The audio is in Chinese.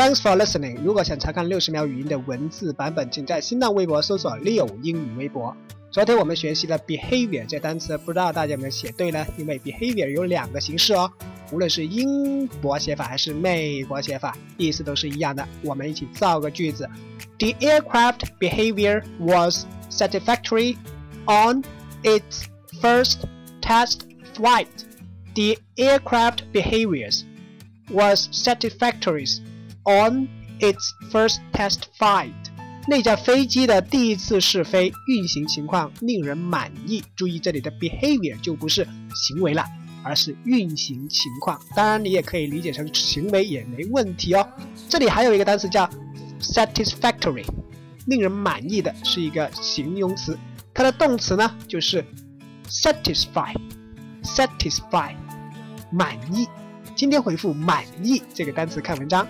Thanks for listening。如果想查看六十秒语音的文字版本，请在新浪微博搜索“六英语微博”。昨天我们学习了 behavior 这单词，不知道大家有没有写对呢？因为 behavior 有两个形式哦，无论是英国写法还是美国写法，意思都是一样的。我们一起造个句子：The aircraft behavior was satisfactory on its first test flight. The aircraft behaviors was satisfactory on its first test flight. 那架飞机的第一次试飞运行情况令人满意。注意这里的 behavior 就不是行为了，而是运行情况。当然，你也可以理解成行为也没问题哦。这里还有一个单词叫 satisfactory，令人满意的是一个形容词，它的动词呢就是 satisfy，satisfy，满意。今天回复满意这个单词看文章。